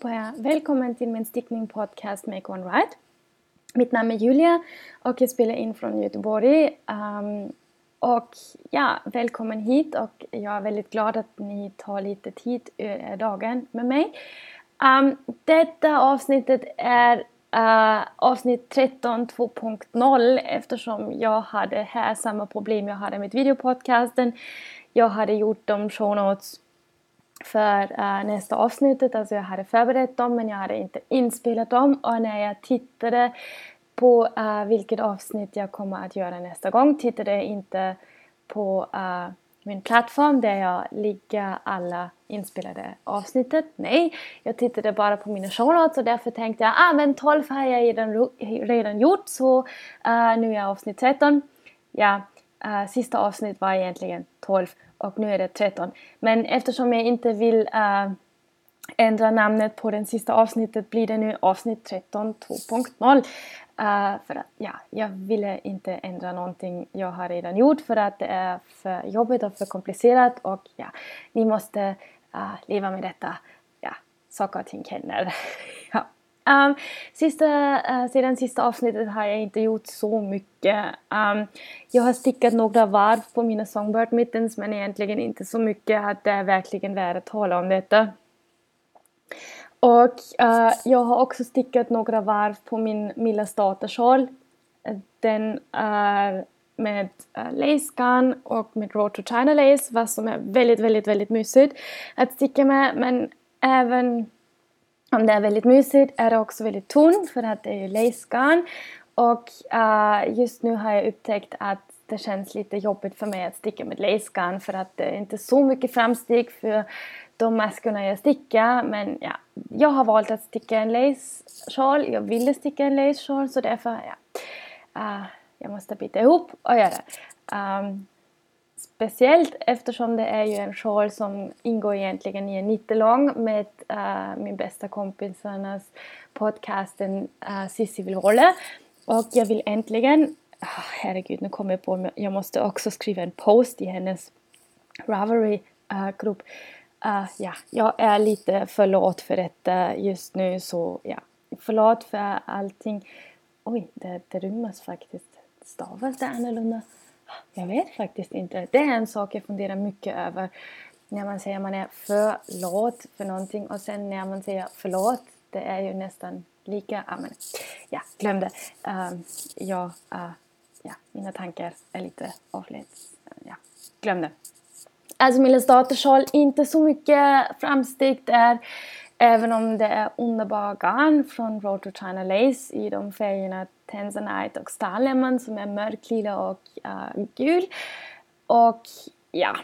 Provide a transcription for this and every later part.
På er! Välkommen till min stickning podcast Make One Right. Mitt namn är Julia och jag spelar in från Göteborg. Um, och ja, välkommen hit och jag är väldigt glad att ni tar lite tid ur dagen med mig. Um, detta avsnittet är uh, avsnitt 13 2.0 eftersom jag hade här samma problem jag hade med videopodcasten. Jag hade gjort de show notes för uh, nästa avsnittet. Alltså jag hade förberett dem men jag hade inte inspelat dem och när jag tittade på uh, vilket avsnitt jag kommer att göra nästa gång tittade jag inte på uh, min plattform där jag lägger alla inspelade avsnittet. Nej, jag tittade bara på mina show notes och därför tänkte jag ah men 12 har jag redan, redan gjort så uh, nu är jag avsnitt 13. Ja, uh, sista avsnitt var egentligen 12 och nu är det 13. Men eftersom jag inte vill äh, ändra namnet på det sista avsnittet blir det nu avsnitt 13 2.0. Uh, för att ja, jag ville inte ändra någonting jag har redan gjort för att det är för jobbigt och för komplicerat och ja, ni måste uh, leva med detta. Ja, saker och ting händer. ja. Um, sista, uh, sedan sista avsnittet har jag inte gjort så mycket. Um, jag har stickat några varv på mina songbird mittens men egentligen inte så mycket att det är verkligen värt att tala om detta. Och uh, jag har också stickat några varv på min Milla Statersjal. Den är med uh, lace och med Road to China lace, vad som är väldigt, väldigt, väldigt mysigt att sticka med. Men även om det är väldigt mysigt är det också väldigt tunt för att det är lace. Och uh, just nu har jag upptäckt att det känns lite jobbigt för mig att sticka med lace för att det är inte så mycket framsteg för de maskorna jag stickar. Men ja, jag har valt att sticka en lace-sjal. Jag ville sticka en lace-sjal så därför ja, uh, jag måste bita ihop och göra det. Um, speciellt eftersom det är ju en sjal som ingår egentligen i en nittelång med äh, min bästa kompisarnas podcasten eh, äh, Cissi vill hålla. Och jag vill äntligen, oh, herregud nu kommer jag på jag måste också skriva en post i hennes Ravelry-grupp. Eh, äh, ja, jag är lite förlåt för detta just nu så ja, förlåt för allting. Oj, det, det rymmas faktiskt. Stavas det annorlunda? Jag vet faktiskt inte. Det är en sak jag funderar mycket över. När man säger man är förlåt för någonting och sen när man säger förlåt, det är ju nästan lika. Ja, men, ja glöm det. Uh, ja, uh, ja, mina tankar är lite avleds. Ja, glöm det. Alltså min Datersjal, inte så mycket framsteg där. Även om det är underbara garn från Road to China Lace i de färgerna Tanzanite och Star Lemon som är mörklila och uh, gul. Och ja,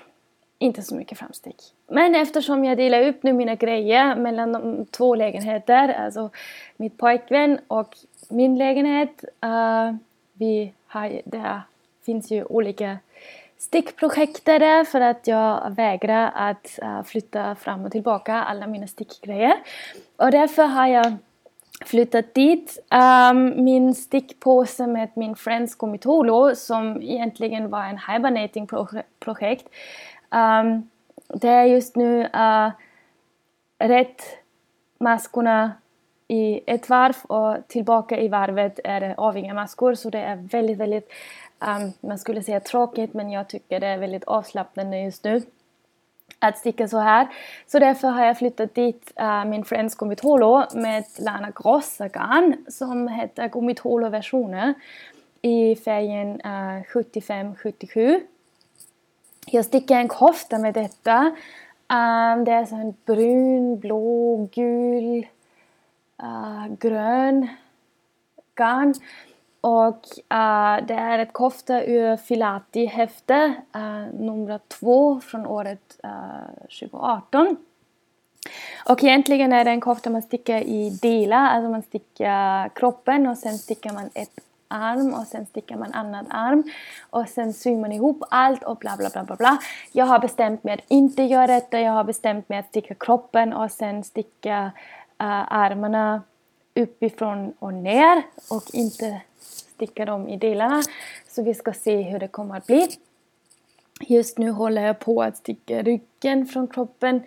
inte så mycket framsteg. Men eftersom jag delar upp nu mina grejer mellan de två lägenheter, alltså mitt pojkvän och min lägenhet. Uh, vi har, det finns ju olika stickprojektet för att jag vägrar att eh, flytta fram och tillbaka alla mina stickgrejer. Och därför har jag flyttat dit um, min stickpåse med min Friends Comitolo som egentligen var en hibernating projekt. Um, det är just nu uh, rätt maskorna i ett varv och tillbaka i varvet är det aviga maskor så det är väldigt, väldigt Um, man skulle säga tråkigt men jag tycker det är väldigt avslappnande just nu att sticka så här. Så därför har jag flyttat dit uh, min Friends Gomitolo med Lana Grossa garn som heter Gomitolo versioner i färgen uh, 75-77. Jag stickar en kofta med detta. Um, det är så en brun, blå, gul, uh, grön garn. Och uh, det är ett kofta ur Filati-häfte, uh, nummer två från året uh, 2018. Och egentligen är det en kofta man sticker i delar, alltså man stickar kroppen och sen stickar man ett arm och sen stickar man annat arm och sen syr man ihop allt och bla bla bla bla bla. Jag har bestämt mig att inte göra detta, jag har bestämt mig att sticka kroppen och sen sticka Eh, armarna uppifrån och ner och inte sticka dem i delarna. Så vi ska se hur det kommer att bli. Just nu håller jag på att sticka ryggen från kroppen.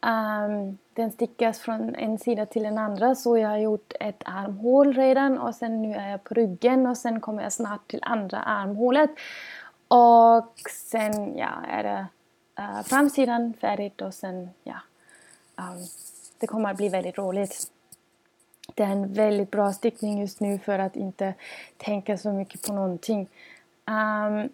Um, den stickas från en sida till den andra så jag har gjort ett armhål redan och sen nu är jag på ryggen och sen kommer jag snart till andra armhålet. Och sen ja, är det uh, framsidan färdigt och sen ja, um, det kommer att bli väldigt roligt. Det är en väldigt bra stickning just nu för att inte tänka så mycket på någonting. Um,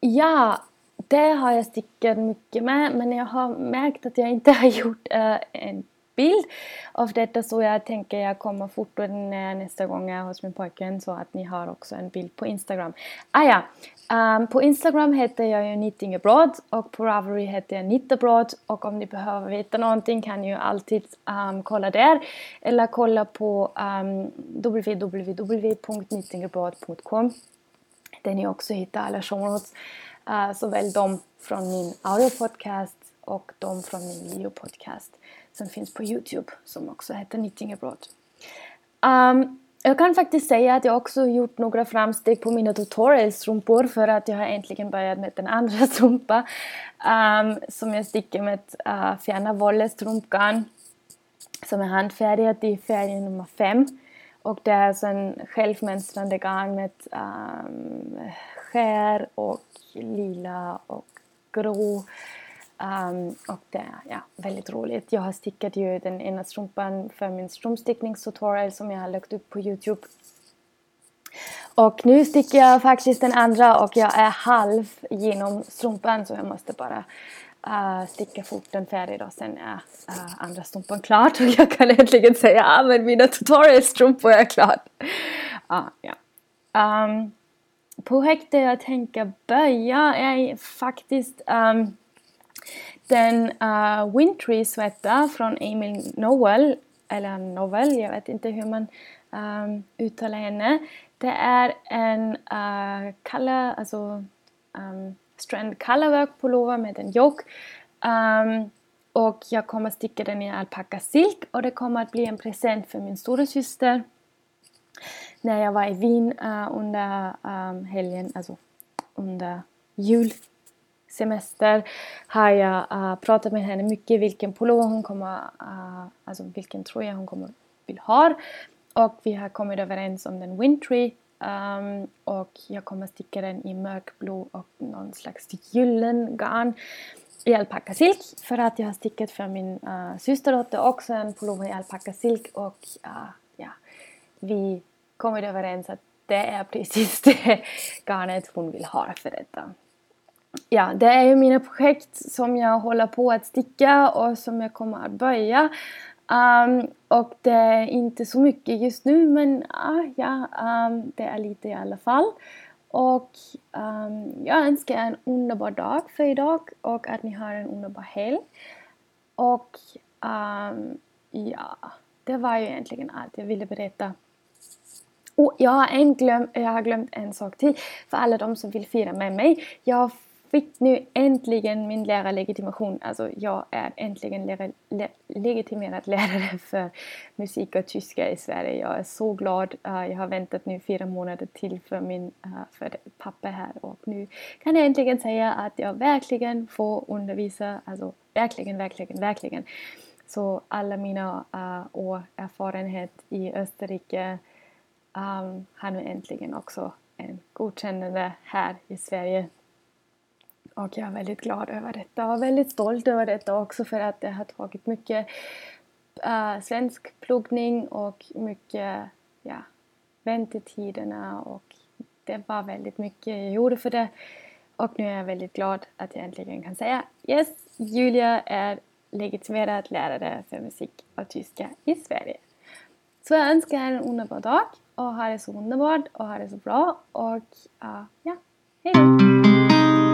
ja, det har jag stickat mycket med men jag har märkt att jag inte har gjort uh, en bild av detta så jag tänker jag kommer fort nästa gång jag är hos min pojkvän så att ni har också en bild på Instagram. Ah, ja. Um, på Instagram heter jag ju Knitting Abroad och på Ravelry heter jag Knit Abroad och om ni behöver veta någonting kan ni ju alltid um, kolla där. Eller kolla på ehm, um, www.knittingabroad.com där ni också hittar alla show notes uh, såväl de från min audiopodcast och de från min videopodcast som finns på Youtube som också heter Knitting Abroad. Um, jag kan faktiskt säga att jag också gjort några framsteg på mina tutorial-strumpor för att jag har äntligen börjat med den andra strumpa um, som jag sticker med uh, Fjärna-Volle strumpgarn. som är handfärgat i färg nummer 5 och det är alltså en självmönstrande garn med um, skär och lila och grå Um, och det är ja, väldigt roligt. Jag har stickat ju den ena strumpan för min strumpstickningstutorial som jag har lagt upp på Youtube. Och nu sticker jag faktiskt den andra och jag är halv genom strumpan så jag måste bara uh, sticka fort den färdig och sen är uh, andra strumpan klar. och jag kan äntligen säga att ah, men mina tutorialstrumpor är klart. Uh, ja. Um, projektet jag tänker börja är faktiskt um, den uh, Wintry Sweater från Emil Noel, eller Novel, jag vet inte hur man um, uttalar henne. Det är en eh, uh, color, alltså um, strand colorwork pullover med en yoke. Um, och jag kommer sticka den i alpaka silk och det kommer att bli en present för min stora syster när jag var i Wien uh, under um, helgen, alltså under jul semester har jag uh, pratat med henne mycket vilken polo hon kommer, uh, alltså vilken tröja hon kommer vill ha. Och vi har kommit överens om den wintry um, och jag kommer sticka den i mörkblå och någon slags gyllen garn i alpaka silk för att jag har stickat för min uh, systerdotter också en pullover i alpaka silk och uh, ja, vi kommit överens att det är precis det garnet hon vill ha för detta ja, det är ju mina projekt som jag håller på att sticka och som jag kommer att börja. Um, och det är inte så mycket just nu men uh, ja, um, det är lite i alla fall. Och um, jag önskar en underbar dag för idag och att ni har en underbar helg. Och ja, det var ju egentligen allt jag ville berätta. Och jag har, en glöm, jag har glömt en sak till för alla de som vill fira med mig. Jag fick nu äntligen min lärarlegitimation. Alltså jag är äntligen lära, le, legitimerad lärare för musik och tyska i Sverige. Jag är så glad. Uh, jag har väntat nu fyra månader till för min uh, för pappa här och nu kan jag äntligen säga att jag verkligen får undervisa. Alltså verkligen, verkligen, verkligen. Så alla mina uh, år erfarenhet i Österrike um, har nu äntligen också en godkännande här i Sverige och jag är väldigt glad över detta och väldigt stolt över detta också för att det har tagit mycket äh, svensk pluggning och mycket ja, väntetiderna och det var väldigt mycket jag gjorde för det. Och nu är jag väldigt glad att jag äntligen kan säga Yes, Julia är legitimerad lärare för musik och tyska i Sverige. Så jag önskar er en underbar dag och ha det så underbart och ha det så bra och uh, ja, hejdå!